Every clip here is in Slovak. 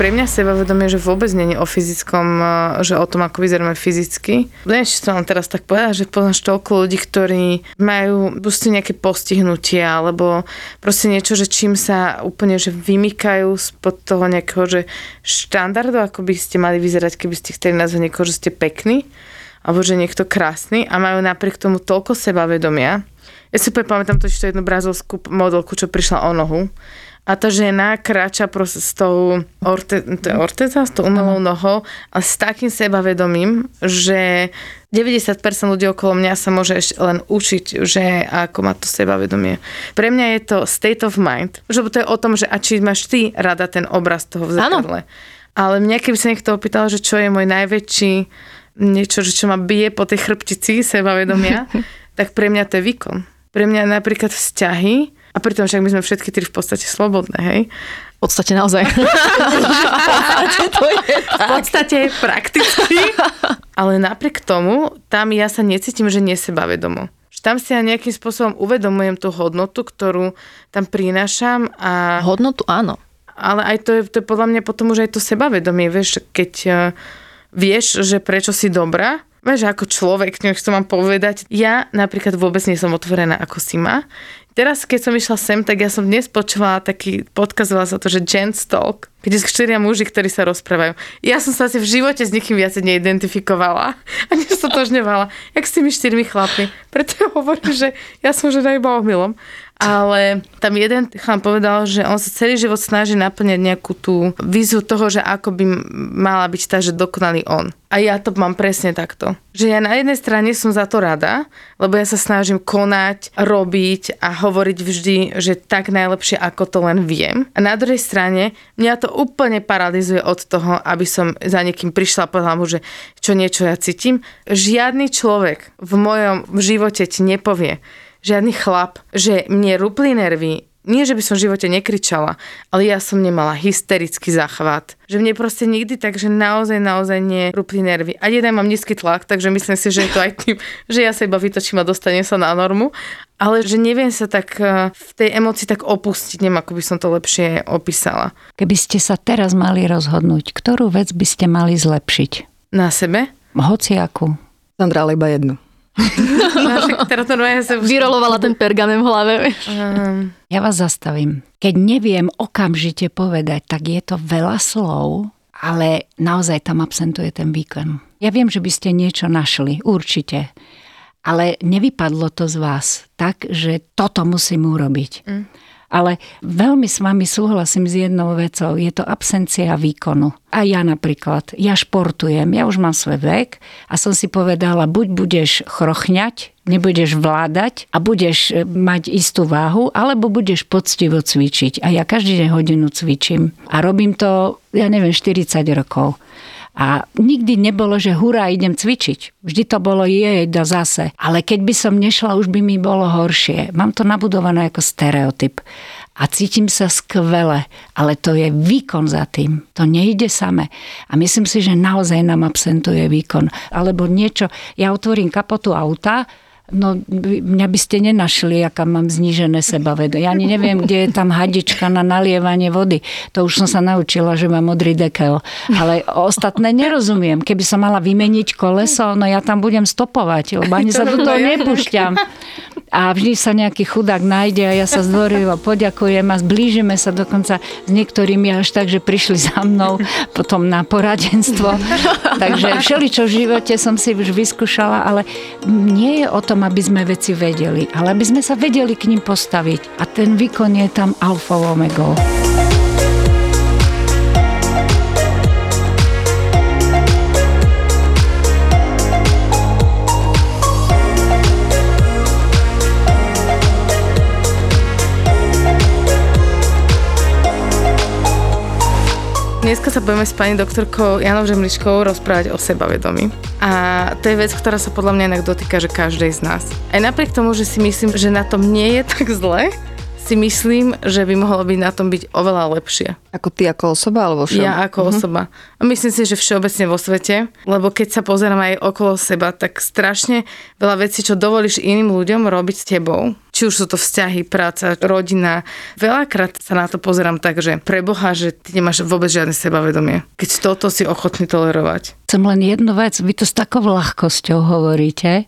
Pre mňa sebavedomie, že vôbec není o fyzickom, eh, že o tom, ako vyzeráme fyzicky. Neviem, či som vám teraz tak povedať, že poznáš toľko ľudí, ktorí majú proste nejaké postihnutia, alebo proste niečo, že čím sa úplne že vymykajú spod toho nejakého že štandardu, ako by ste mali vyzerať, keby ste chceli nazvať niekoho, že ste pekný, alebo že niekto krásny a majú napriek tomu toľko sebavedomia. Ja si úplne pamätám to, to jednu brazilskú modelku, čo prišla o nohu a tá žena kráča proste s tou orte, orteza, s tou umelou nohou a s takým sebavedomím, že 90% ľudí okolo mňa sa môže ešte len učiť, že ako má to sebavedomie. Pre mňa je to state of mind, že to je o tom, že a či máš ty rada ten obraz toho v zrkadle. Ale mňa, keby sa niekto opýtal, že čo je môj najväčší niečo, že čo ma bije po tej chrbtici sebavedomia, tak pre mňa to je výkon. Pre mňa napríklad vzťahy, a pritom však my sme všetky tri v podstate slobodné, hej? V podstate naozaj. v podstate prakticky. Ale napriek tomu, tam ja sa necítim, že nesebavedomo. Že tam si ja nejakým spôsobom uvedomujem tú hodnotu, ktorú tam prinášam. A... Hodnotu áno. Ale aj to je, to je podľa mňa potom už aj to sebavedomie, vieš, keď uh, vieš, že prečo si dobrá, Vieš, ako človek, nech to mám povedať. Ja napríklad vôbec nie som otvorená ako si. Teraz, keď som išla sem, tak ja som dnes počúvala taký podcast, sa to, že Gents Talk, kde sú štyria muži, ktorí sa rozprávajú. Ja som sa asi v živote s nikým viac neidentifikovala a nestotožňovala, jak s tými štyrmi chlapmi. Preto hovorím, že ja som žena iba omylom ale tam jeden chlap povedal, že on sa celý život snaží naplňať nejakú tú vízu toho, že ako by mala byť tá, že dokonalý on. A ja to mám presne takto. Že ja na jednej strane som za to rada, lebo ja sa snažím konať, robiť a hovoriť vždy, že tak najlepšie, ako to len viem. A na druhej strane mňa to úplne paralizuje od toho, aby som za niekým prišla a povedala mu, že čo niečo ja cítim. Žiadny človek v mojom živote ti nepovie, žiadny chlap, že mne rupli nervy, nie, že by som v živote nekričala, ale ja som nemala hysterický záchvat. Že mne proste nikdy tak, že naozaj, naozaj nerúpli nervy. A jeden mám nízky tlak, takže myslím si, že je to aj tým, že ja sa iba vytočím a dostanem sa na normu. Ale že neviem sa tak eh, v tej emocii tak opustiť, neviem, ako by som to lepšie opísala. Keby ste sa teraz mali rozhodnúť, ktorú vec by ste mali zlepšiť? Na sebe? Hociaku. Sandra, ale iba jednu. Vyrolovala ten pergamen v hlave. Ja vás zastavím. Keď neviem okamžite povedať, tak je to veľa slov, ale naozaj tam absentuje ten výkon. Ja viem, že by ste niečo našli, určite. Ale nevypadlo to z vás tak, že toto musím urobiť. Mm. Ale veľmi s vami súhlasím s jednou vecou. Je to absencia výkonu. A ja napríklad, ja športujem, ja už mám svoj vek a som si povedala, buď budeš chrochňať, nebudeš vládať a budeš e, mať istú váhu, alebo budeš poctivo cvičiť. A ja každý deň hodinu cvičím. A robím to, ja neviem, 40 rokov. A nikdy nebolo, že hurá, idem cvičiť. Vždy to bolo jej da zase. Ale keď by som nešla, už by mi bolo horšie. Mám to nabudované ako stereotyp. A cítim sa skvele, ale to je výkon za tým. To nejde same. A myslím si, že naozaj nám absentuje výkon. Alebo niečo, ja otvorím kapotu auta, No, mňa by ste nenašli, aká mám znížené sebavedomie. Ja ani neviem, kde je tam hadička na nalievanie vody. To už som sa naučila, že mám modrý dekel. Ale ostatné nerozumiem. Keby som mala vymeniť koleso, no ja tam budem stopovať, lebo ani sa do toho nepúšťam. A vždy sa nejaký chudák nájde a ja sa zdvorilo poďakujem a zblížime sa dokonca s niektorými až tak, že prišli za mnou potom na poradenstvo. Takže všeličo v živote som si už vyskúšala, ale nie je o tom, aby sme veci vedeli, ale aby sme sa vedeli k ním postaviť. A ten výkon je tam alfa omegou. Dneska sa budeme s pani doktorkou Janou Žemličkou rozprávať o sebavedomí. A to je vec, ktorá sa podľa mňa inak dotýka, že každej z nás. Aj napriek tomu, že si myslím, že na tom nie je tak zle, si myslím, že by mohlo byť na tom byť oveľa lepšie. Ako ty ako osoba alebo všeobecne? Ja ako osoba. A myslím si, že všeobecne vo svete, lebo keď sa pozerám aj okolo seba, tak strašne veľa vecí, čo dovolíš iným ľuďom robiť s tebou, či už sú to vzťahy, práca, rodina. Veľakrát sa na to pozerám tak, že pre Boha, že ty nemáš vôbec žiadne sebavedomie. Keď toto si ochotný tolerovať. Chcem len jednu vec, vy to s takou ľahkosťou hovoríte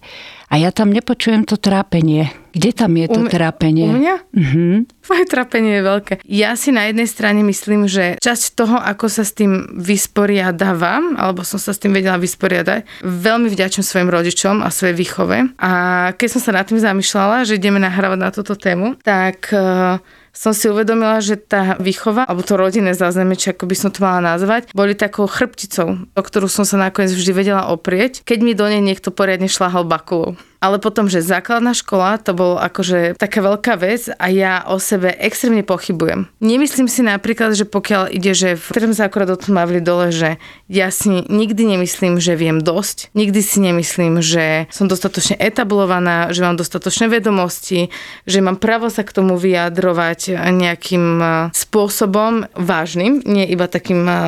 a ja tam nepočujem to trápenie. Kde tam je to U trápenie? U mňa? Mhm. Tvoje trápenie je veľké. Ja si na jednej strane myslím, že časť toho, ako sa s tým vysporiadavam, alebo som sa s tým vedela vysporiadať, veľmi vďačím svojim rodičom a svojej výchove. A keď som sa nad tým zamýšľala, že ideme nahrávať na túto tému, tak eh, som si uvedomila, že tá výchova, alebo to rodinné zázemie, či ako by som to mala nazvať, boli takou chrbticou, o ktorú som sa nakoniec vždy vedela oprieť, keď mi do nej niekto poriadne šláhal bakulou. Ale potom, že základná škola, to bolo akože taká veľká vec a ja o sebe extrémne pochybujem. Nemyslím si napríklad, že pokiaľ ide, že v ktorém sa akorát o dole, že ja si nikdy nemyslím, že viem dosť. Nikdy si nemyslím, že som dostatočne etablovaná, že mám dostatočné vedomosti, že mám právo sa k tomu vyjadrovať nejakým eh, spôsobom vážnym, nie iba takým, eh,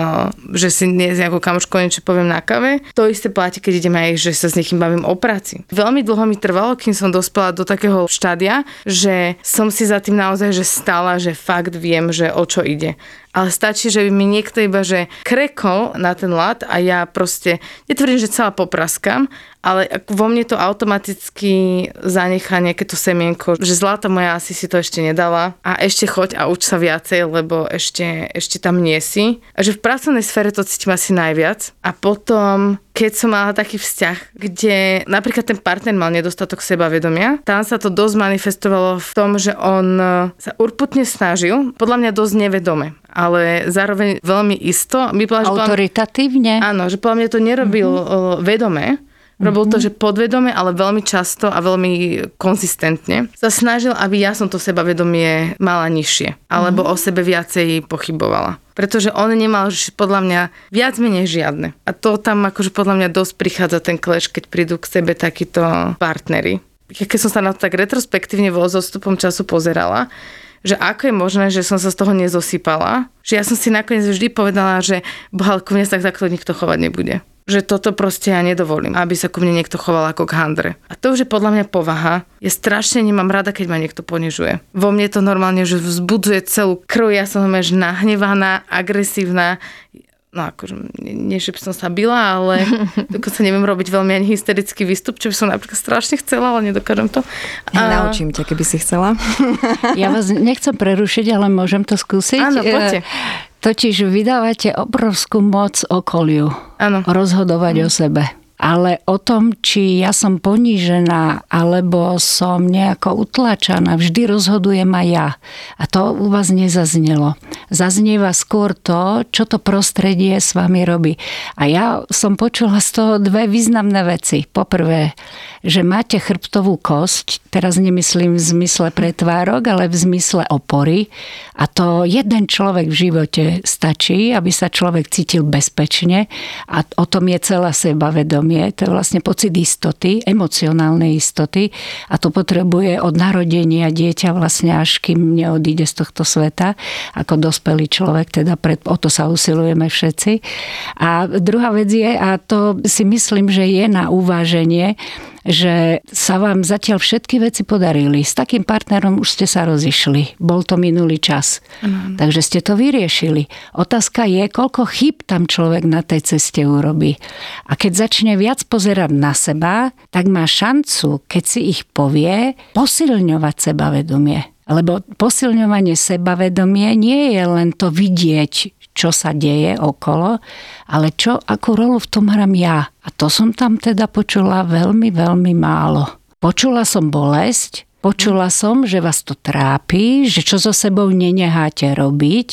že si nie s nejakou kamoškou niečo poviem na kave. To isté platí, keď idem aj, že sa s niekým bavím o práci. Veľmi dlho mi trvalo, kým som dospela do takého štádia, že som si za tým naozaj že stala, že fakt viem, že o čo ide. Ale stačí, že by mi niekto iba, že krekol na ten lat a ja proste, netvrdím, že celá popraskam, ale vo mne to automaticky zanechá nejaké to semienko, že zlata moja asi si to ešte nedala a ešte choď a uč sa viacej, lebo ešte, ešte tam nie si. A že v pracovnej sfére to cítim asi najviac. A potom, keď som mala taký vzťah, kde napríklad ten partner mal nedostatok sebavedomia, tam sa to dosť manifestovalo v tom, že on e, sa urputne snažil, podľa mňa dosť nevedome, ale zároveň veľmi isto. My povedala, že Autoritatívne? Áno, že podľa mňa to nerobil mm-hmm. vedome, robil to, že podvedome, ale veľmi často a veľmi konzistentne sa snažil, aby ja som to sebavedomie mala nižšie, alebo o sebe viacej pochybovala. Pretože on nemal podľa mňa viac menej žiadne. A to tam akože podľa mňa dosť prichádza ten clash, keď prídu k sebe takíto partnery. Keď som sa na to tak retrospektívne vo zostupom času pozerala, že ako je možné, že som sa z toho nezosypala, že ja som si nakoniec vždy povedala, že bohalku mne sa takto nikto chovať nebude. Že toto proste ja nedovolím, aby sa ku mne niekto choval ako k handre. A to už je podľa mňa povaha. Ja strašne nemám rada, keď ma niekto ponižuje. Vo mne to normálne, že vzbudzuje celú krv, ja som že nahnevaná, agresívna, no akože, nie, nie, že by som sa bila, ale dokonca neviem robiť veľmi ani hysterický výstup, čo by som napríklad strašne chcela, ale nedokážem to. A- Naučím ťa, keby si chcela. Ja vás nechcem prerušiť, ale môžem to skúsiť. Áno, poďte. E, Totiž vydávate obrovskú moc okoliu. Áno. Rozhodovať o sebe. Ale o tom, či ja som ponížená, alebo som nejako utlačaná, vždy rozhodujem aj ja. A to u vás nezaznelo. Zaznieva skôr to, čo to prostredie s vami robí. A ja som počula z toho dve významné veci. Poprvé, že máte chrbtovú kosť, teraz nemyslím v zmysle pretvárok, ale v zmysle opory. A to jeden človek v živote stačí, aby sa človek cítil bezpečne. A o tom je celá sebavedomie. To je vlastne pocit istoty, emocionálnej istoty. A to potrebuje od narodenia dieťa vlastne až kým neodíde z tohto sveta, ako dospelý človek, teda pred, o to sa usilujeme všetci. A druhá vec je, a to si myslím, že je na uváženie, že sa vám zatiaľ všetky veci podarili. S takým partnerom už ste sa rozišli. Bol to minulý čas. Mm. Takže ste to vyriešili. Otázka je, koľko chyb tam človek na tej ceste urobí. A keď začne viac pozerať na seba, tak má šancu, keď si ich povie, posilňovať sebavedomie. Lebo posilňovanie sebavedomie nie je len to vidieť, čo sa deje okolo, ale čo, akú rolu v tom hrám ja. A to som tam teda počula veľmi, veľmi málo. Počula som bolesť, počula som, že vás to trápi, že čo so sebou nenecháte robiť,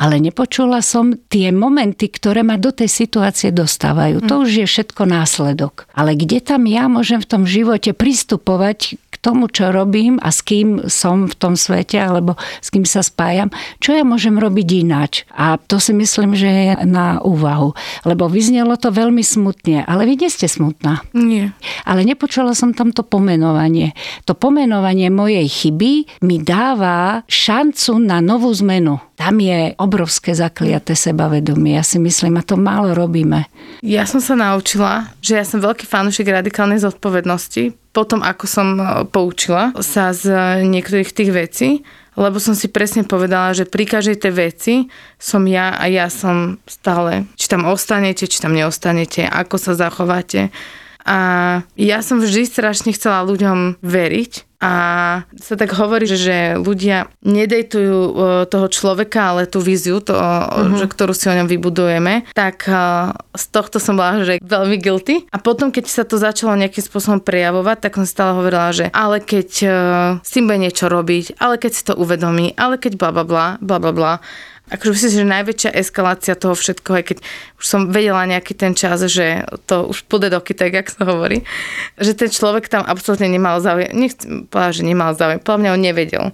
ale nepočula som tie momenty, ktoré ma do tej situácie dostávajú. Mm. To už je všetko následok. Ale kde tam ja môžem v tom živote pristupovať tomu, čo robím a s kým som v tom svete alebo s kým sa spájam, čo ja môžem robiť ináč. A to si myslím, že je na úvahu. Lebo vyznelo to veľmi smutne, ale vy nie ste smutná. Nie. Ale nepočula som tam to pomenovanie. To pomenovanie mojej chyby mi dáva šancu na novú zmenu. Tam je obrovské zakliaté sebavedomie. Ja si myslím, a to málo robíme. Ja som sa naučila, že ja som veľký fanúšik radikálnej zodpovednosti, potom ako som e, poučila sa z niektorých tých vecí, lebo som si presne povedala, že pri každej tej veci som ja a ja som stále, či tam ostanete, či tam neostanete, ako sa zachováte. A ja som vždy strašne chcela ľuďom veriť a sa tak hovorí, že ľudia nedejtujú e, toho človeka, ale tú víziu, to, uh-huh. že, ktorú si o ňom vybudujeme, tak e, z tohto som bola že veľmi guilty. A potom, keď sa to začalo nejakým spôsobom prejavovať, tak som stále hovorila, že ale keď e, s tým bude niečo robiť, ale keď si to uvedomí, ale keď bla bla bla, bla bla bla, akože myslím že najväčšia eskalácia toho všetkoho, aj keď už som vedela nejaký ten čas, že to už pôjde do tak jak sa hovorí, že ten človek tam absolútne nemal záujem, nechcem povedať, že nemal záujem, podľa mňa on nevedel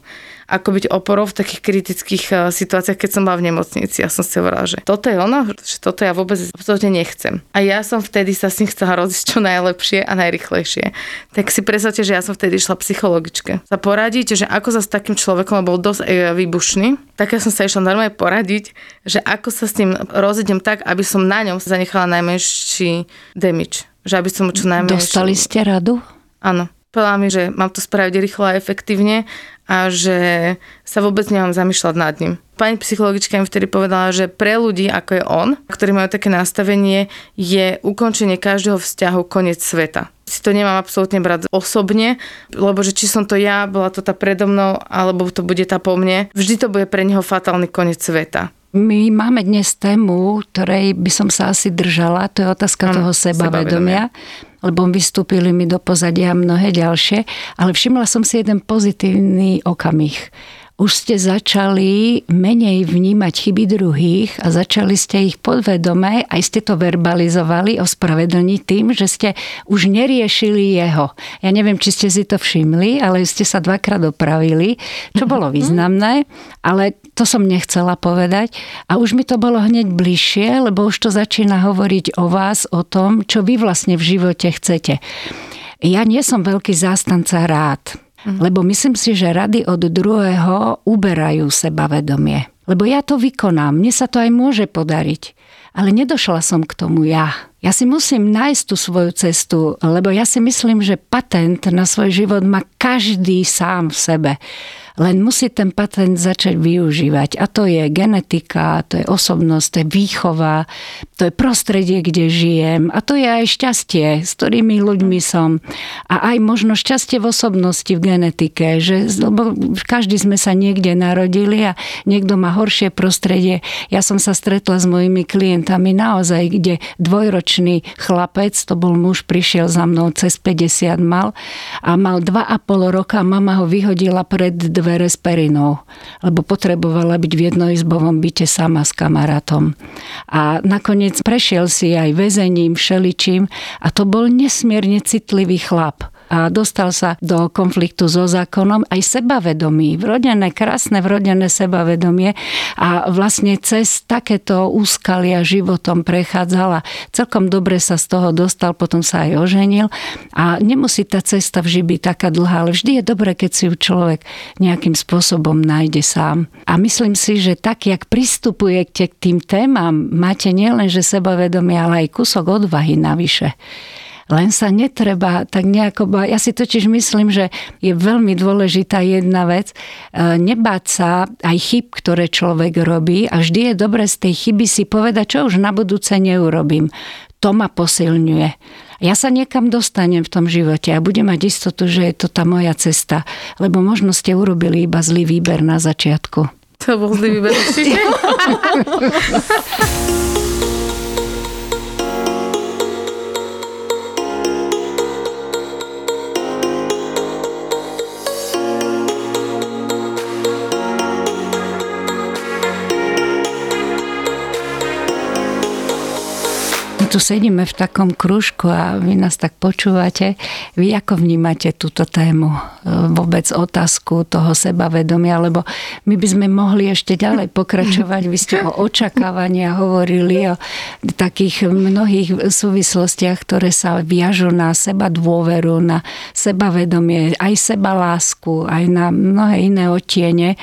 ako byť oporou v takých kritických eh, situáciách, keď som bola v nemocnici. Ja som si hovorila, že toto je ono, že toto ja vôbec absolútne nechcem. A ja som vtedy sa s ním chcela rozísť čo najlepšie a najrychlejšie. Tak si predstavte, že ja som vtedy išla psychologičke. Sa poradiť, že ako sa s takým človekom, bol dosť eh, výbušný, tak ja som sa išla normálne poradiť, že ako sa s tým rozídem tak, aby som na ňom zanechala najmenší damage. Že aby som čo najmenší... Dostali ste radu? Áno povedala mi, že mám to spraviť rýchlo a efektívne a že sa vôbec nemám zamýšľať nad ním. Pani psychologička mi vtedy povedala, že pre ľudí, ako je on, ktorí majú také nastavenie, je ukončenie každého vzťahu koniec sveta. Si to nemám absolútne brať osobne, lebo že či som to ja, bola to tá predo mnou, alebo to bude tá po mne, vždy to bude pre neho fatálny koniec sveta. My máme dnes tému, ktorej by som sa asi držala, to je otázka ano, toho sebavedomia, sebavedomia, lebo vystúpili mi do pozadia mnohé ďalšie, ale všimla som si jeden pozitívny okamih už ste začali menej vnímať chyby druhých a začali ste ich podvedome, aj ste to verbalizovali, ospravedlniť tým, že ste už neriešili jeho. Ja neviem, či ste si to všimli, ale ste sa dvakrát opravili, čo mhm. bolo významné, ale to som nechcela povedať. A už mi to bolo hneď bližšie, lebo už to začína hovoriť o vás, o tom, čo vy vlastne v živote chcete. Ja nie som veľký zástanca rád Mm. Lebo myslím si, že rady od druhého uberajú sebavedomie. Lebo ja to vykonám, mne sa to aj môže podariť. Ale nedošla som k tomu ja. Ja si musím nájsť tú svoju cestu, lebo ja si myslím, že patent na svoj život má každý sám v sebe len musí ten patent začať využívať. A to je genetika, to je osobnosť, to je výchova, to je prostredie, kde žijem a to je aj šťastie, s ktorými ľuďmi som. A aj možno šťastie v osobnosti, v genetike, že, lebo každý sme sa niekde narodili a niekto má horšie prostredie. Ja som sa stretla s mojimi klientami naozaj, kde dvojročný chlapec, to bol muž, prišiel za mnou cez 50 mal a mal 2,5 roka mama ho vyhodila pred dvere s perinou, lebo potrebovala byť v jednoizbovom byte sama s kamarátom. A nakoniec prešiel si aj väzením, všeličím a to bol nesmierne citlivý chlap a dostal sa do konfliktu so zákonom aj sebavedomí, vrodené, krásne vrodené sebavedomie a vlastne cez takéto úskalia životom prechádzala. Celkom dobre sa z toho dostal, potom sa aj oženil a nemusí tá cesta vždy byť taká dlhá, ale vždy je dobré, keď si ju človek nejakým spôsobom nájde sám. A myslím si, že tak, jak pristupujete k tým témam, máte nielenže sebavedomie, ale aj kúsok odvahy navyše. Len sa netreba tak nejako... Ja si totiž myslím, že je veľmi dôležitá jedna vec. E, nebáť sa aj chyb, ktoré človek robí a vždy je dobre z tej chyby si povedať, čo už na budúce neurobím. To ma posilňuje. Ja sa niekam dostanem v tom živote a budem mať istotu, že je to tá moja cesta. Lebo možno ste urobili iba zlý výber na začiatku. To bol zlý výber tu sedíme v takom kružku a vy nás tak počúvate. Vy ako vnímate túto tému? E, vôbec otázku toho sebavedomia, lebo my by sme mohli ešte ďalej pokračovať. Vy ste o očakávania hovorili, o takých mnohých súvislostiach, ktoré sa viažú na seba dôveru, na sebavedomie, aj seba lásku, aj na mnohé iné otiene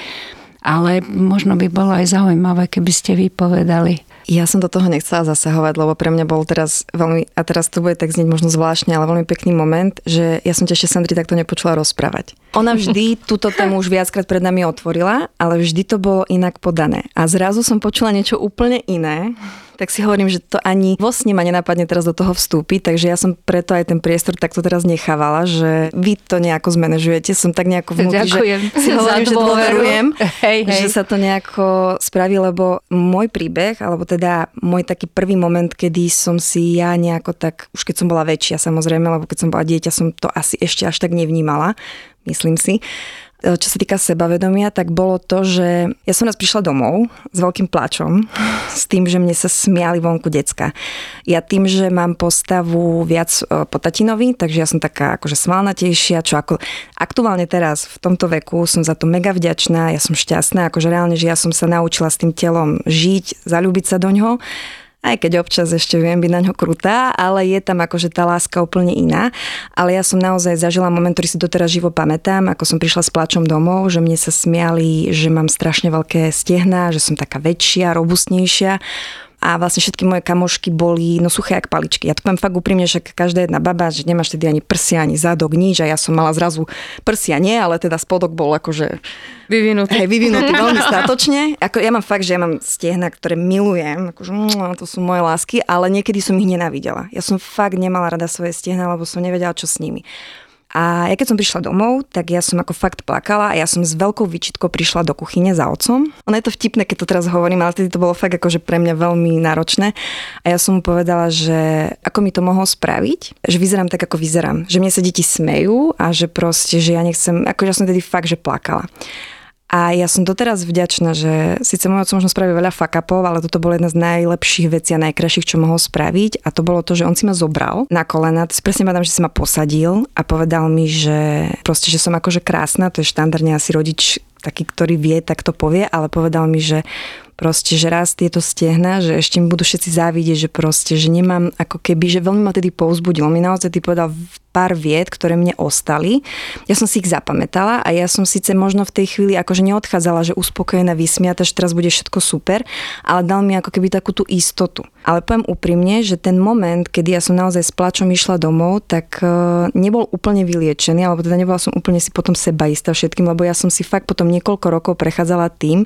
ale možno by bolo aj zaujímavé, keby ste vypovedali ja som do toho nechcela zasahovať, lebo pre mňa bol teraz veľmi, a teraz to bude tak znieť možno zvláštne, ale veľmi pekný moment, že ja som ešte Sandri takto nepočula rozprávať. Ona vždy túto tému už viackrát pred nami otvorila, ale vždy to bolo inak podané. A zrazu som počula niečo úplne iné, tak si hovorím, že to ani vo sne ma nenapadne teraz do toho vstúpiť, takže ja som preto aj ten priestor takto teraz nechávala, že vy to nejako zmanéžujete, som tak nejako vnútri, Ďakujem že si hovorím, že dôverujem, hej, hej. že sa to nejako spraví, lebo môj príbeh, alebo teda môj taký prvý moment, kedy som si ja nejako tak, už keď som bola väčšia samozrejme, lebo keď som bola dieťa, som to asi ešte až tak nevnímala, myslím si, čo sa týka sebavedomia, tak bolo to, že ja som raz prišla domov s veľkým plačom, s tým, že mne sa smiali vonku decka. Ja tým, že mám postavu viac e, po tatinovi, takže ja som taká akože svalnatejšia, čo ako aktuálne teraz v tomto veku som za to mega vďačná, ja som šťastná, akože reálne, že ja som sa naučila s tým telom žiť, zalúbiť sa do ňoho aj keď občas ešte viem byť na ňo krutá, ale je tam akože tá láska úplne iná. Ale ja som naozaj zažila moment, ktorý si doteraz živo pamätám, ako som prišla s plačom domov, že mne sa smiali, že mám strašne veľké stehná, že som taká väčšia, robustnejšia a vlastne všetky moje kamošky boli no suché jak paličky. Ja to poviem fakt úprimne, že každá jedna baba, že nemáš tedy ani prsia, ani zadok, nič a ja som mala zrazu prsia nie, ale teda spodok bol akože vyvinutý. Hej, vyvinutý veľmi statočne. Ako, ja mám fakt, že ja mám stehna, ktoré milujem, akože, mm, to sú moje lásky, ale niekedy som ich nenávidela. Ja som fakt nemala rada svoje stehna, lebo som nevedela, čo s nimi. A ja keď som prišla domov, tak ja som ako fakt plakala a ja som s veľkou výčitkou prišla do kuchyne za otcom. Ono je to vtipné, keď to teraz hovorím, ale vtedy to bolo fakt akože pre mňa veľmi náročné. A ja som mu povedala, že ako mi to mohol spraviť, že vyzerám tak, ako vyzerám. Že mne sa deti smejú a že proste, že ja nechcem, ako ja som tedy fakt, že plakala. A ja som doteraz vďačná, že síce môj otec možno spravil veľa fakapov, ale toto bolo jedna z najlepších vecí a najkrajších, čo mohol spraviť. A to bolo to, že on si ma zobral na kolena. To si presne madám, že si ma posadil a povedal mi, že proste, že som akože krásna, to je štandardne asi rodič taký, ktorý vie, tak to povie, ale povedal mi, že proste, že raz tieto stehna, že ešte mi budú všetci závidieť, že proste, že nemám ako keby, že veľmi ma tedy povzbudil. On mi naozaj povedal pár vied, ktoré mne ostali. Ja som si ich zapamätala a ja som síce možno v tej chvíli akože neodchádzala, že uspokojená, vysmiata, že teraz bude všetko super, ale dal mi ako keby takú tú istotu. Ale poviem úprimne, že ten moment, kedy ja som naozaj s plačom išla domov, tak e, nebol úplne vyliečený, alebo teda nebola som úplne si potom seba istá všetkým, lebo ja som si fakt potom niekoľko rokov prechádzala tým,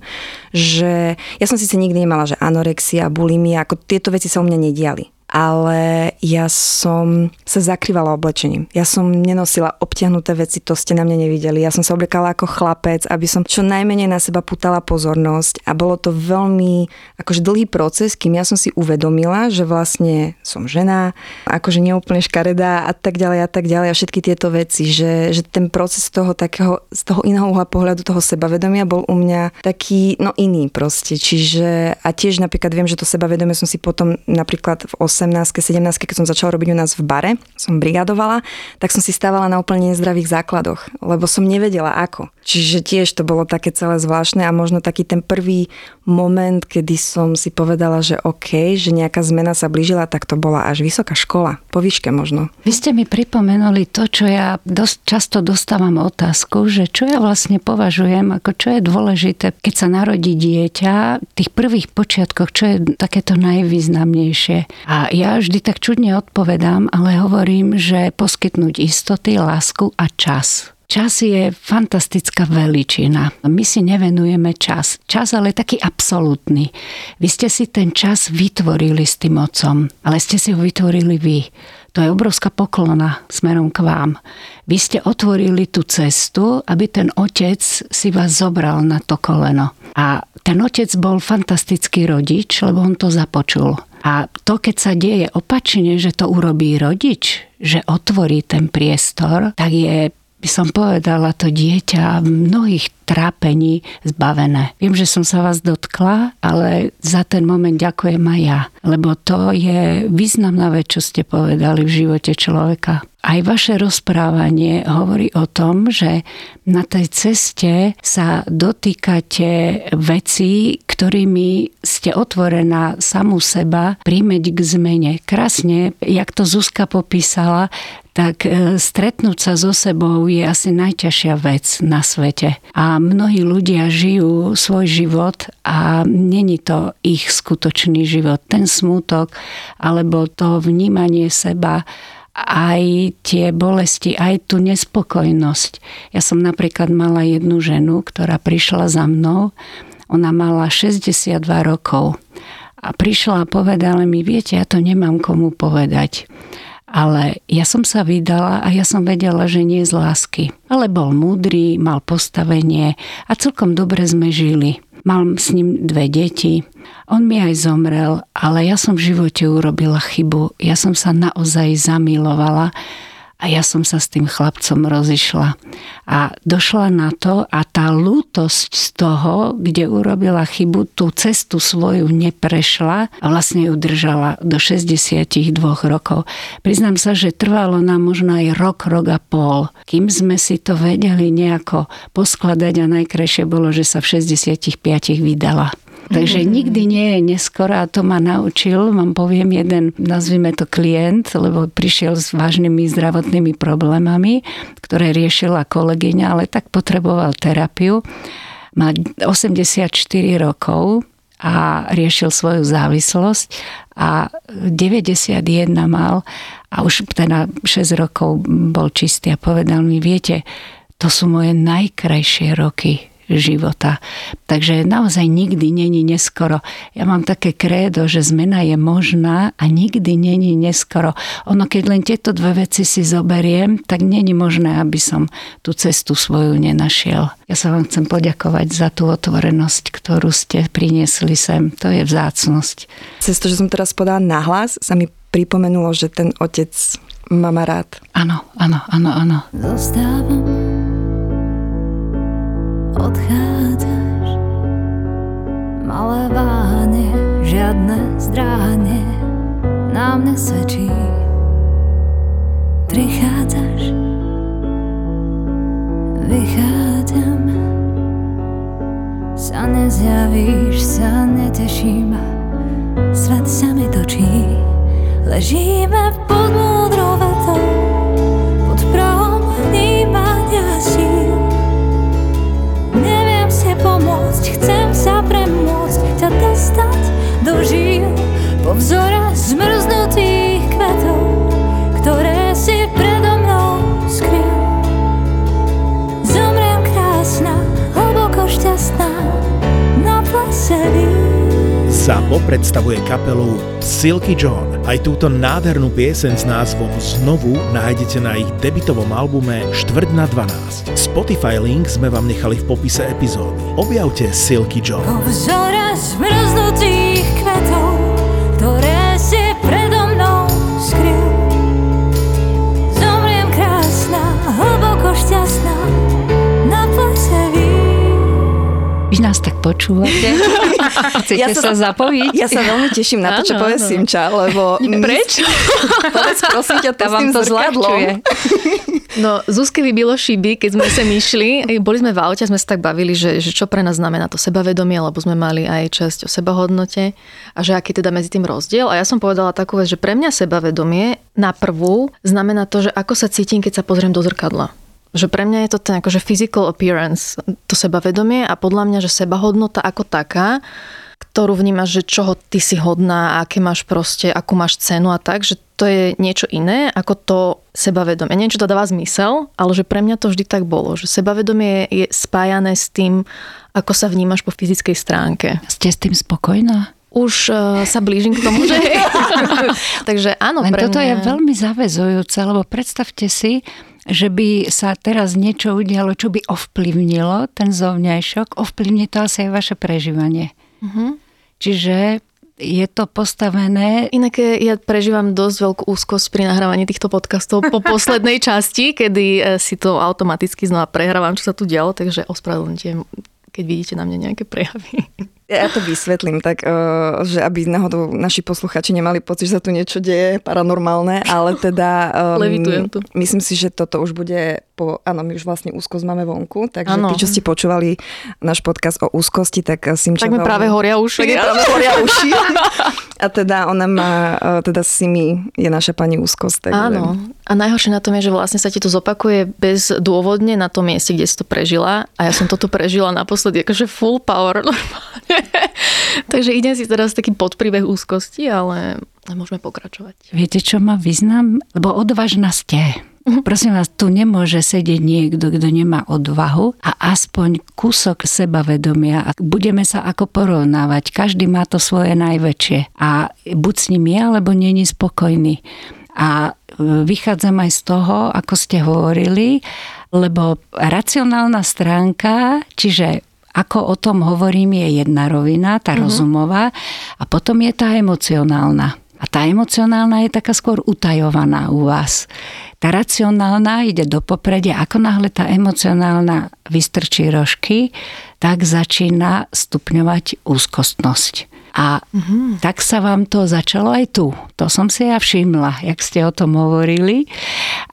že ja som síce nikdy nemala, že anorexia, bulimia, ako tieto veci sa u mňa nediali ale ja som sa zakrývala oblečením. Ja som nenosila obťahnuté veci, to ste na mne nevideli. Ja som sa obliekala ako chlapec, aby som čo najmenej na seba putala pozornosť a bolo to veľmi akože dlhý proces, kým ja som si uvedomila, že vlastne som žena, akože neúplne škaredá a tak ďalej a tak ďalej a všetky tieto veci, že, že ten proces toho takého, z toho iného uhla pohľadu toho sebavedomia bol u mňa taký, no iný proste. Čiže a tiež napríklad viem, že to sebavedomie som si potom napríklad v 18 17 keď som začala robiť u nás v bare, som brigadovala, tak som si stávala na úplne nezdravých základoch, lebo som nevedela ako. Čiže tiež to bolo také celé zvláštne a možno taký ten prvý moment, kedy som si povedala, že OK, že nejaká zmena sa blížila, tak to bola až vysoká škola, po výške možno. Vy ste mi pripomenuli to, čo ja dosť často dostávam otázku, že čo ja vlastne považujem, ako čo je dôležité, keď sa narodí dieťa, v tých prvých počiatkoch, čo je takéto najvýznamnejšie. A Ja vždy tak čudne odpovedám, ale hovorím, že poskytnúť istoty, lásku a čas. Čas je fantastická veličina. My si nevenujeme čas. Čas ale taký absolútny. Vy ste si ten čas vytvorili s tým otcom, ale ste si ho vytvorili vy. To je obrovská poklona smerom k vám. Vy ste otvorili tú cestu, aby ten otec si vás zobral na to koleno. A ten otec bol fantastický rodič, lebo on to započul. A to, keď sa deje opačne, že to urobí rodič, že otvorí ten priestor, tak je by som povedala, to dieťa mnohých trápení zbavené. Viem, že som sa vás dotkla, ale za ten moment ďakujem aj ja, lebo to je významná vec, čo ste povedali v živote človeka. Aj vaše rozprávanie hovorí o tom, že na tej ceste sa dotýkate vecí, ktorými ste otvorená samú seba príjmeť k zmene. Krásne, jak to Zuzka popísala, tak e, stretnúť sa so sebou je asi najťažšia vec na svete. A mnohí ľudia žijú svoj život a není to ich skutočný život. Ten smútok alebo to vnímanie seba aj tie bolesti, aj tú nespokojnosť. Ja som napríklad mala jednu ženu, ktorá prišla za mnou. Ona mala 62 rokov a prišla a povedala mi, viete, ja to nemám komu povedať ale ja som sa vydala a ja som vedela, že nie z lásky. Ale bol múdry, mal postavenie a celkom dobre sme žili. Mal s ním dve deti. On mi aj zomrel, ale ja som v živote urobila chybu. Ja som sa naozaj zamilovala a ja som sa s tým chlapcom rozišla. A došla na to a tá lútosť z toho, kde urobila chybu, tú cestu svoju neprešla a vlastne ju držala do 62 rokov. Priznám sa, že trvalo nám možno aj rok, rok a pol, kým sme si to vedeli nejako poskladať a najkrajšie bolo, že sa v 65 vydala. Takže mm-hmm. nikdy nie je neskoro a to ma naučil, vám poviem jeden, nazvime to klient, lebo prišiel s vážnymi zdravotnými problémami, ktoré riešila kolegyňa, ale tak potreboval terapiu. Má 84 rokov a riešil svoju závislosť a 91 mal a už teda 6 rokov bol čistý a povedal mi, viete, to sú moje najkrajšie roky života. Takže naozaj nikdy není neskoro. Ja mám také krédo, že zmena je možná a nikdy není neskoro. Ono, keď len tieto dve veci si zoberiem, tak není možné, aby som tú cestu svoju nenašiel. Ja sa vám chcem poďakovať za tú otvorenosť, ktorú ste priniesli sem. To je vzácnosť. Cez to, že som teraz podala nahlas, sa mi pripomenulo, že ten otec má rád. Áno, áno, áno, áno. Zostávam odchádzaš. Malé váhanie, žiadne zdráhanie Na mne svedčí Prichádzaš. Vychádzam. Sa nezjavíš, sa neteším. Svet sa mi točí. Ležíme pod múdrou sa premôcť, ťa dostať do žil po vzore zmrznutých ZAPO predstavuje kapelu Silky John. Aj túto nádhernú pieseň s názvom Znovu nájdete na ich debitovom albume Štvrť na 12. Spotify link sme vám nechali v popise epizódy. Objavte Silky John. Po vzore zmrznutých kvetov, ktoré si predo mnou skryl. Zomriem krásna, hlboko šťastná, na plese Vy nás tak počúvate? Chcete ja sa, sa zapojiť? Ja sa veľmi teším na to, čo povie Simča, lebo... Preč? Povedz prosím ťa, to s tým to zrkadlom. No, Zuzke vybilo šiby, keď sme sem išli. Boli sme v aute a sme sa tak bavili, že, že čo pre nás znamená to sebavedomie, lebo sme mali aj časť o sebahodnote a že aký teda medzi tým rozdiel. A ja som povedala takú vec, že pre mňa sebavedomie na prvú znamená to, že ako sa cítim, keď sa pozriem do zrkadla. Že pre mňa je to ten akože physical appearance, to sebavedomie a podľa mňa, že sebahodnota ako taká ktorú vnímaš, že čoho ty si hodná, aké máš proste, akú máš cenu a tak, že to je niečo iné ako to sebavedomie. Neviem, čo to dáva zmysel, ale že pre mňa to vždy tak bolo, že sebavedomie je spájané s tým, ako sa vnímaš po fyzickej stránke. Ste s tým spokojná? Už uh, sa blížim k tomu, že... Takže áno, Len pre toto mňa... je veľmi zavezujúce, lebo predstavte si, že by sa teraz niečo udialo, čo by ovplyvnilo ten zovňajšok, ovplyvní to asi aj vaše prežívanie. Mhm. Čiže je to postavené... Inak ja prežívam dosť veľkú úzkosť pri nahrávaní týchto podcastov po poslednej časti, kedy eh, si to automaticky znova prehrávam, čo sa tu dialo, takže ospravedlňte, keď vidíte na mňa nejaké prejavy. Ja to vysvetlím tak, eh, že aby náhodou naši posluchači nemali pocit, že sa tu niečo deje paranormálne, ale teda... Um, Levitujem tu. Myslím si, že toto už bude po... Áno, my už vlastne úzkosť máme vonku, takže Áno. tí, čo ste počúvali náš podcast o úzkosti, tak Simča... Tak mi práve horia uši. Tak jej práve horia uši. A teda ona má, eh, teda Simi je naša pani úzkosť. Takže... Áno. A najhoršie na tom je, že vlastne sa ti to zopakuje bezdôvodne na tom mieste, kde si to prežila. A ja som toto prežila naposledy, akože full power normálne. Takže idem si teraz taký podpríbeh úzkosti, ale môžeme pokračovať. Viete, čo má význam? Lebo odvážna ste. Prosím vás, tu nemôže sedieť niekto, kto nemá odvahu a aspoň kúsok sebavedomia. A budeme sa ako porovnávať. Každý má to svoje najväčšie. A buď s ním je, alebo není spokojný. A e, vychádzam aj z toho, ako ste hovorili, lebo racionálna stránka, čiže ako o tom hovorím, je jedna rovina, tá rozumová, a potom je tá emocionálna. A tá emocionálna je taká skôr utajovaná u vás. Tá racionálna ide do popredia. Ako náhle tá emocionálna vystrčí rožky, tak začína stupňovať úzkostnosť. A tak sa vám to začalo aj tu. To som si ja všimla, jak ste o tom hovorili.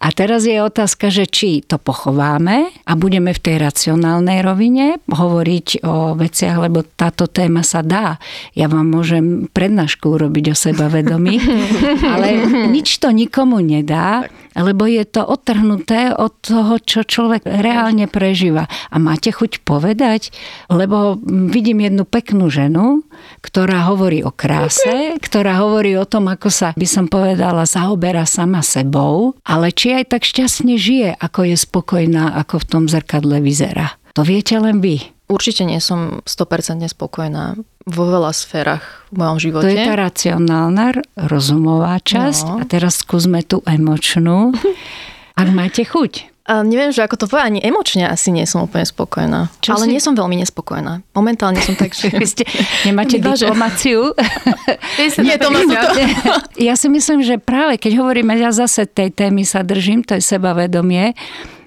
A teraz je otázka, že či to pochováme a budeme v tej racionálnej rovine hovoriť o veciach, lebo táto téma sa dá. Ja vám môžem prednášku urobiť o sebavedomí, ale nič to nikomu nedá, lebo je to odtrhnuté od toho, čo človek reálne prežíva. A máte chuť povedať, lebo vidím jednu peknú ženu, ktorá hovorí o kráse, ktorá hovorí o tom, ako sa, by som povedala, zaoberá sama sebou, ale či aj tak šťastne žije, ako je spokojná, ako v tom zrkadle vyzerá. To viete len vy. Určite nie som 100% spokojná vo veľa sférach v mojom živote. To je tá racionálna, rozumová časť. No. A teraz skúsme tú emočnú. Ak máte chuť. A neviem, že ako to povedať, ani emočne asi nie som úplne spokojná. Čo ale si- nie som veľmi nespokojná. Momentálne som tak, že... Vy ste, nemáte diplomáciu? Nie, to má to. Ja si myslím, že práve keď hovoríme, ja zase tej témy sa držím, to je sebavedomie,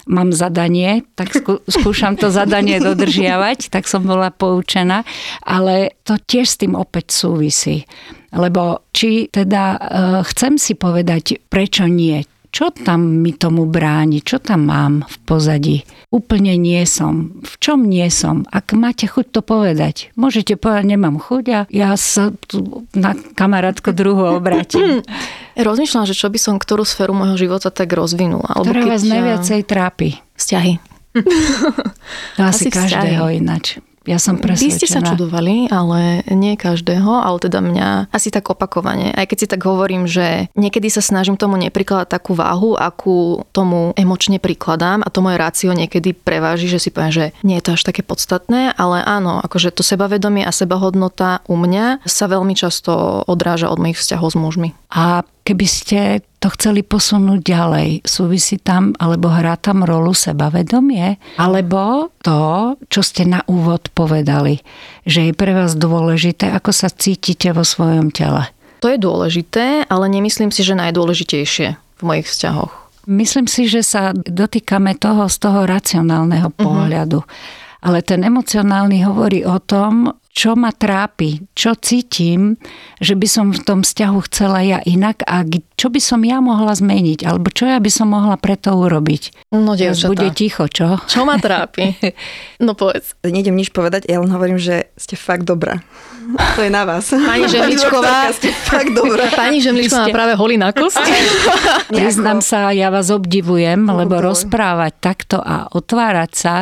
mám zadanie, tak skú, skúšam to zadanie dodržiavať, tak som bola poučená, ale to tiež s tým opäť súvisí. Lebo či teda e, chcem si povedať, prečo nie, čo tam mi tomu bráni, čo tam mám v pozadí. Úplne nie som. V čom nie som? Ak máte chuť to povedať, môžete povedať, nemám chuť a ja sa tu na kamarátko druhú obrátim. Rozmýšľam, že čo by som ktorú sféru môjho života tak rozvinula. Ktorá vás najviacej trápi. Vzťahy. To asi, Asi každého vzťahy. ináč. Ja som Vy ste sa presvedčená. čudovali, ale nie každého, ale teda mňa asi tak opakovane. Aj keď si tak hovorím, že niekedy sa snažím tomu neprikladať takú váhu, akú tomu emočne prikladám a to moje rácio niekedy preváži, že si poviem, že nie je to až také podstatné, ale áno, akože to sebavedomie a sebahodnota u mňa sa veľmi často odráža od mojich vzťahov s mužmi. A keby ste to chceli posunúť ďalej, súvisí tam, alebo hrá tam rolu sebavedomie, alebo to, čo ste na úvod povedali, že je pre vás dôležité, ako sa cítite vo svojom tele. To je dôležité, ale nemyslím si, že najdôležitejšie v mojich vzťahoch. Myslím si, že sa dotýkame toho z toho racionálneho pohľadu. Ale ten emocionálny hovorí o tom, čo ma trápi, čo cítim, že by som v tom vzťahu chcela ja inak a čo by som ja mohla zmeniť, alebo čo ja by som mohla preto urobiť. No, dievčatá. bude ticho, čo? Čo ma trápi? No povedz. Nejdem nič povedať, ja len hovorím, že ste fakt dobrá. To je na vás. Pani Žemličková, Ste fakt dobrá. pani Žemličková ste- práve holý na kosti. Priznám sa, ja vás obdivujem, lebo boj. rozprávať takto a otvárať sa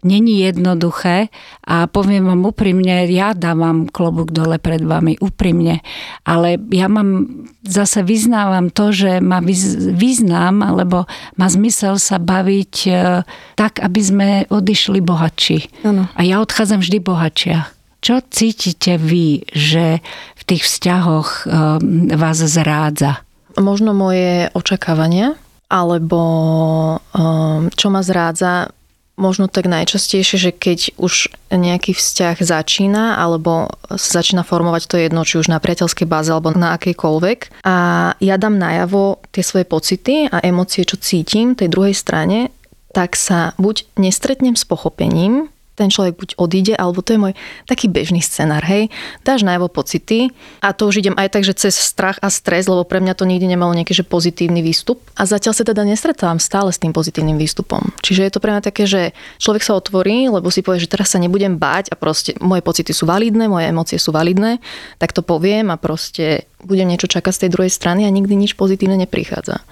není jednoduché a poviem vám úprimne, ja dávam klobúk dole pred vami, úprimne. Ale ja mám, zase vyznávam to, že má význam, alebo má zmysel sa baviť e, tak, aby sme odišli bohatší. Ano. A ja odchádzam vždy bohatšia. Čo cítite vy, že v tých vzťahoch um, vás zrádza? Možno moje očakávania, alebo um, čo ma zrádza, možno tak najčastejšie, že keď už nejaký vzťah začína alebo sa začína formovať to jedno, či už na priateľskej báze alebo na akejkoľvek a ja dám najavo tie svoje pocity a emócie, čo cítim tej druhej strane, tak sa buď nestretnem s pochopením, ten človek buď odíde, alebo to je môj taký bežný scenár, hej. Dáš najavo pocity a to už idem aj tak, že cez strach a stres, lebo pre mňa to nikdy nemalo nejaký že pozitívny výstup. A zatiaľ sa teda nestretávam stále s tým pozitívnym výstupom. Čiže je to pre mňa také, že človek sa otvorí, lebo si povie, že teraz sa nebudem báť a proste moje pocity sú validné, moje emócie sú validné, tak to poviem a proste budem niečo čakať z tej druhej strany a nikdy nič pozitívne neprichádza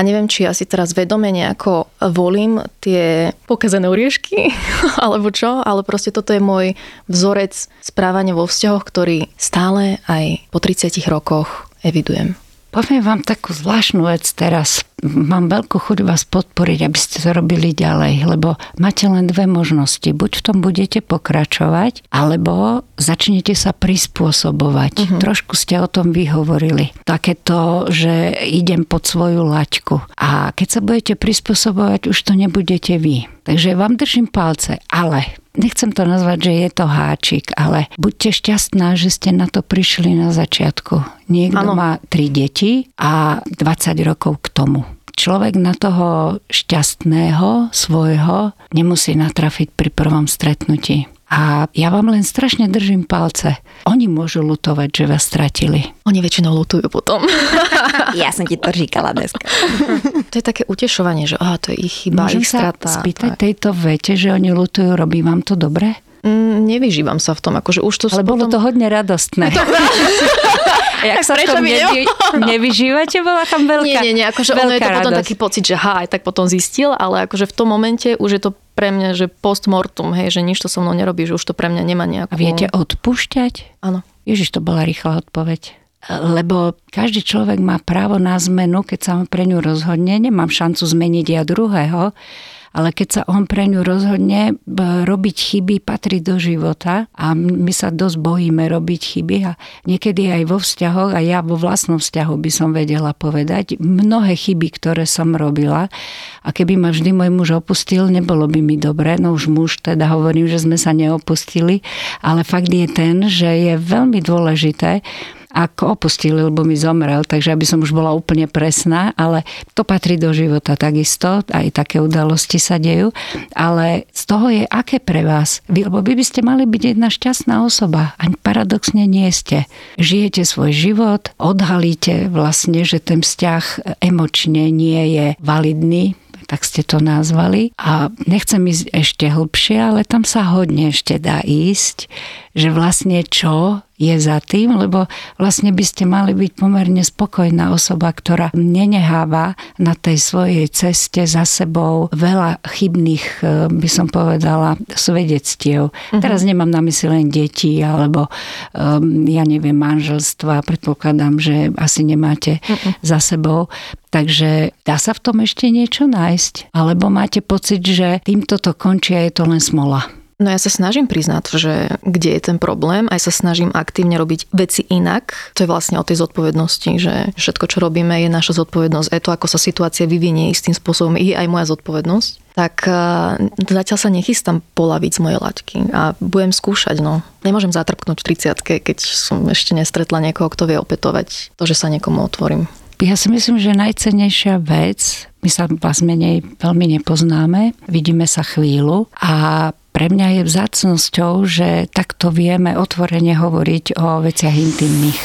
a neviem, či ja si teraz vedome nejako volím tie pokazené oriešky, alebo čo, ale proste toto je môj vzorec správania vo vzťahoch, ktorý stále aj po 30 rokoch evidujem. Poviem vám takú zvláštnu vec teraz. Mám veľkú chuť vás podporiť, aby ste to robili ďalej, lebo máte len dve možnosti. Buď v tom budete pokračovať, alebo začnete sa prispôsobovať. Uh-huh. Trošku ste o tom vyhovorili. Takéto, že idem pod svoju laťku. A keď sa budete prispôsobovať, už to nebudete vy. Takže vám držím palce, ale nechcem to nazvať, že je to háčik, ale buďte šťastná, že ste na to prišli na začiatku. Niekto ano. má tri deti a 20 rokov k tomu. Človek na toho šťastného svojho nemusí natrafiť pri prvom stretnutí. A ja vám len strašne držím palce. Oni môžu lutovať, že vás stratili. Oni väčšinou lutujú potom. ja som ti to říkala dneska. to je také utešovanie, že aha, to je ich chyba, Môžem ich strata. sa spýtať tak. tejto vete, že oni lutujú, robí vám to dobre? Mm, nevyžívam sa v tom, akože už to Ale bolo potom... to hodne radostné. To... Jak sa v tom nevy, nevyžívate, bola tam veľká Nie, nie, nie, akože ono je to potom taký pocit, že ha, aj tak potom zistil, ale akože v tom momente už je to pre mňa, že post mortum, hej, že nič to so mnou nerobí, že už to pre mňa nemá nejakú... A viete odpúšťať? Áno. Ježiš, to bola rýchla odpoveď. Lebo každý človek má právo na zmenu, keď sa pre ňu rozhodne. Nemám šancu zmeniť ja druhého, ale keď sa on pre ňu rozhodne robiť chyby, patrí do života. A my sa dosť bojíme robiť chyby. A niekedy aj vo vzťahoch a ja vo vlastnom vzťahu by som vedela povedať mnohé chyby, ktoré som robila a keby ma vždy môj muž opustil, nebolo by mi dobre, no už muž teda hovorím, že sme sa neopustili, ale fakt je ten, že je veľmi dôležité, ako opustil, lebo mi zomrel, takže aby som už bola úplne presná, ale to patrí do života takisto, aj také udalosti sa dejú, ale z toho je aké pre vás, vy, lebo vy by ste mali byť jedna šťastná osoba, ani paradoxne nie ste. Žijete svoj život, odhalíte vlastne, že ten vzťah emočne nie je validný, tak ste to nazvali. A nechcem ísť ešte hlbšie, ale tam sa hodne ešte dá ísť, že vlastne čo je za tým, lebo vlastne by ste mali byť pomerne spokojná osoba, ktorá neneháva na tej svojej ceste za sebou veľa chybných, e, by som povedala, svedectiev. Uh-huh. Teraz nemám na mysli len deti, alebo um, ja neviem, manželstva, predpokladám, že asi nemáte uh-uh. za sebou. Takže dá sa v tom ešte niečo nájsť? Alebo máte pocit, že týmto to končí a je to len smola? No ja sa snažím priznať, že kde je ten problém, aj sa snažím aktívne robiť veci inak. To je vlastne o tej zodpovednosti, že všetko, čo robíme, je naša zodpovednosť. Aj to, ako sa situácia vyvinie istým spôsobom, je aj moja zodpovednosť. Tak uh, zatiaľ sa nechystám polaviť z mojej laťky a budem skúšať. No. Nemôžem zatrpknúť v 30 keď som ešte nestretla niekoho, kto vie opetovať to, že sa niekomu otvorím. Ja si myslím, že najcennejšia vec, my sa vás menej veľmi nepoznáme, vidíme sa chvíľu a pre mňa je vzácnosťou, že takto vieme otvorene hovoriť o veciach intimných.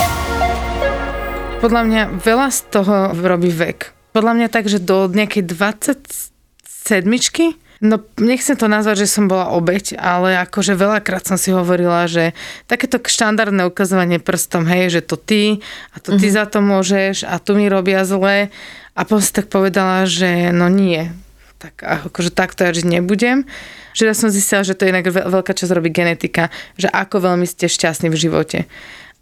Podľa mňa veľa z toho robí vek. Podľa mňa tak, že do nejakej 27 No, nechcem to nazvať, že som bola obeď, ale akože veľakrát som si hovorila, že takéto štandardné ukazovanie prstom, hej, že to ty a to ty mm-hmm. za to môžeš a tu mi robia zle a potom si tak povedala, že no nie, tak akože takto ja žiť nebudem. Že ja som zistila, že to je inak veľ- veľká časť robí genetika, že ako veľmi ste šťastní v živote.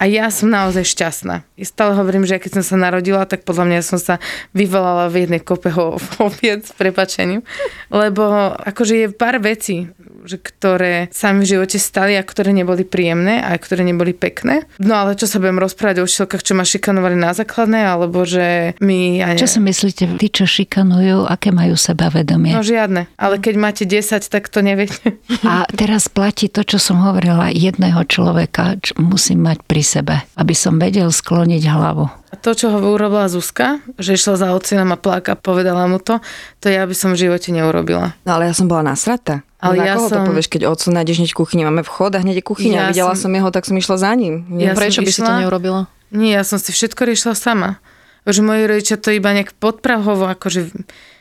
A ja som naozaj šťastná. Ja stále hovorím, že keď som sa narodila, tak podľa mňa som sa vyvolala v jednej kope ho, opiec s prepačením. Lebo akože je pár vecí, že ktoré sa v živote stali a ktoré neboli príjemné a ktoré neboli pekné. No ale čo sa budem rozprávať o učiteľkách, čo ma šikanovali na základné, alebo že mi... Ja Čo si myslíte, tí, čo šikanujú, aké majú sebavedomie? No žiadne. Ale keď máte 10, tak to neviete. A teraz platí to, čo som hovorila, jedného človeka čo musím mať pri sebe, aby som vedel skloniť hlavu. A to, čo ho urobila Zuzka, že išla za ocinom a pláka, povedala mu to, to ja by som v živote neurobila. No ale ja som bola nasrata. Ale Ale na ja koho to som- povieš, keď otcu nájdeš hneď kuchyni? Máme vchod a hneď je kuchyňa. Ja Videla som- som... jeho, tak som išla za ním. Ja Prečo by si to išla- neurobila? Nie, ja som si všetko riešila sama. Že moji rodičia to iba nejak podprahovo akože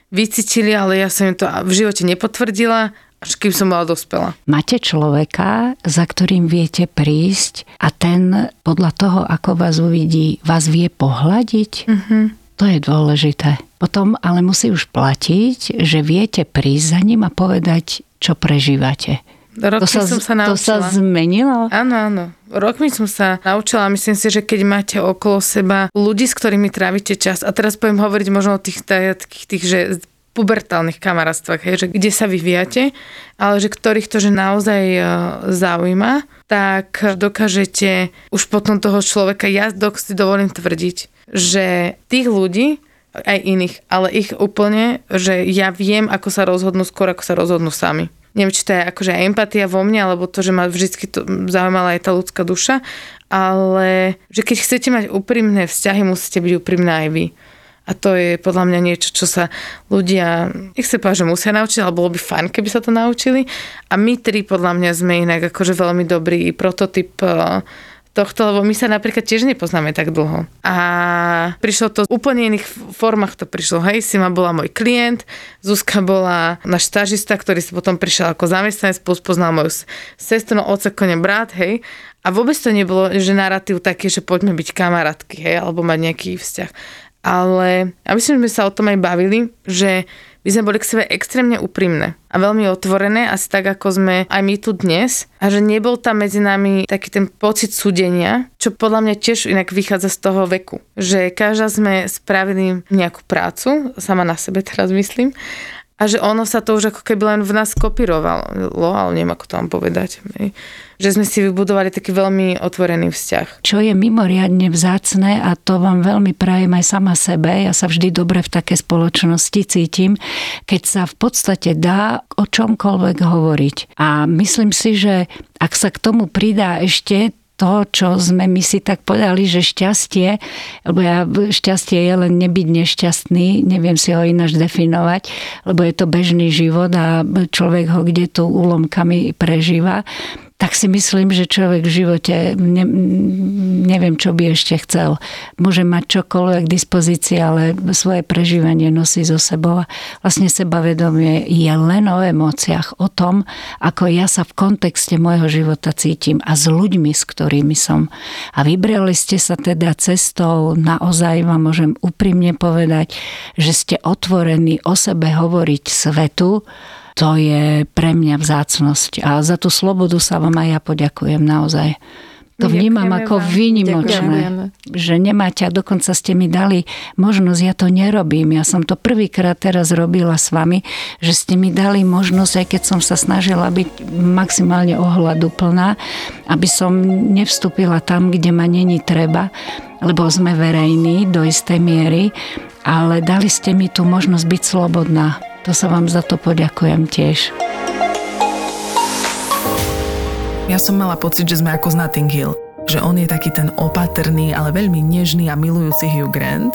vycítili, ale ja som im to v živote nepotvrdila, až kým som bola dospela. Máte človeka, za ktorým viete prísť a ten podľa toho, ako vás uvidí, vás vie pohľadiť? Mm-hmm. To je dôležité. Potom ale musí už platiť, že viete prísť za ním a povedať, čo prežívate. Rokmi to sa, som sa to sa naučila. zmenilo? Áno, áno. Rokmi som sa naučila myslím si, že keď máte okolo seba ľudí, s ktorými trávite čas, a teraz poviem hovoriť možno o tých, takých tých, že pubertálnych kamarátstvách, hej, že kde sa vyvíjate, ale že ktorých to, že naozaj e, zaujíma, tak dokážete už potom toho človeka, ja dok si dovolím tvrdiť, že tých ľudí, aj iných, ale ich úplne, že ja viem, ako sa rozhodnú skôr, ako sa rozhodnú sami. Neviem, či to je akože empatia vo mne, alebo to, že ma vždy to zaujímala aj tá ľudská duša, ale že keď chcete mať úprimné vzťahy, musíte byť úprimná aj vy. A to je podľa mňa niečo, čo sa ľudia, nech sa povedať, že musia naučiť, ale bolo by fajn, keby sa to naučili. A my tri podľa mňa sme inak akože veľmi dobrý prototyp eh, tohto, lebo my sa napríklad tiež nepoznáme tak dlho. A prišlo to v úplne iných formách to prišlo. Hej, Sima bola môj klient, Zuzka bola náš stážista, ktorý si potom prišiel ako zamestnanec, poznal moju sestru, no otec konec brat, hej. A vôbec to nebolo, že narratív taký, že poďme byť kamarátky, hej, alebo mať nejaký vzťah. Ale že sme sa o tom aj bavili, že my sme boli k sebe extrémne úprimné a veľmi otvorené, asi tak, ako sme aj my tu dnes. A že nebol tam medzi nami taký ten pocit súdenia, čo podľa mňa tiež inak vychádza z toho veku. Že každá sme spravili nejakú prácu, sama na sebe teraz myslím, a že ono sa to už ako keby len v nás kopírovalo, ale neviem, ako to vám povedať. Že sme si vybudovali taký veľmi otvorený vzťah. Čo je mimoriadne vzácne a to vám veľmi prajem aj sama sebe, ja sa vždy dobre v takej spoločnosti cítim, keď sa v podstate dá o čomkoľvek hovoriť. A myslím si, že ak sa k tomu pridá ešte to, čo sme my si tak povedali, že šťastie, lebo ja, šťastie je len nebyť nešťastný, neviem si ho ináč definovať, lebo je to bežný život a človek ho kde tu úlomkami prežíva, tak si myslím, že človek v živote ne, neviem, čo by ešte chcel. Môže mať čokoľvek k dispozícii, ale svoje prežívanie nosí zo sebou. A Vlastne sebavedomie je len o emóciách, o tom, ako ja sa v kontexte môjho života cítim a s ľuďmi, s ktorými som. A vybrali ste sa teda cestou, naozaj vám môžem úprimne povedať, že ste otvorení o sebe hovoriť svetu, to je pre mňa vzácnosť. A za tú slobodu sa vám aj ja poďakujem naozaj. To vnímam ďakujeme ako vám. výnimočné, Ďakujeme. že nemáte a dokonca ste mi dali možnosť, ja to nerobím. Ja som to prvýkrát teraz robila s vami, že ste mi dali možnosť, aj keď som sa snažila byť maximálne ohľaduplná, aby som nevstúpila tam, kde ma není treba, lebo sme verejní do istej miery, ale dali ste mi tú možnosť byť slobodná. To sa vám za to poďakujem tiež. Ja som mala pocit, že sme ako z Notting Hill. Že on je taký ten opatrný, ale veľmi nežný a milujúci Hugh Grant.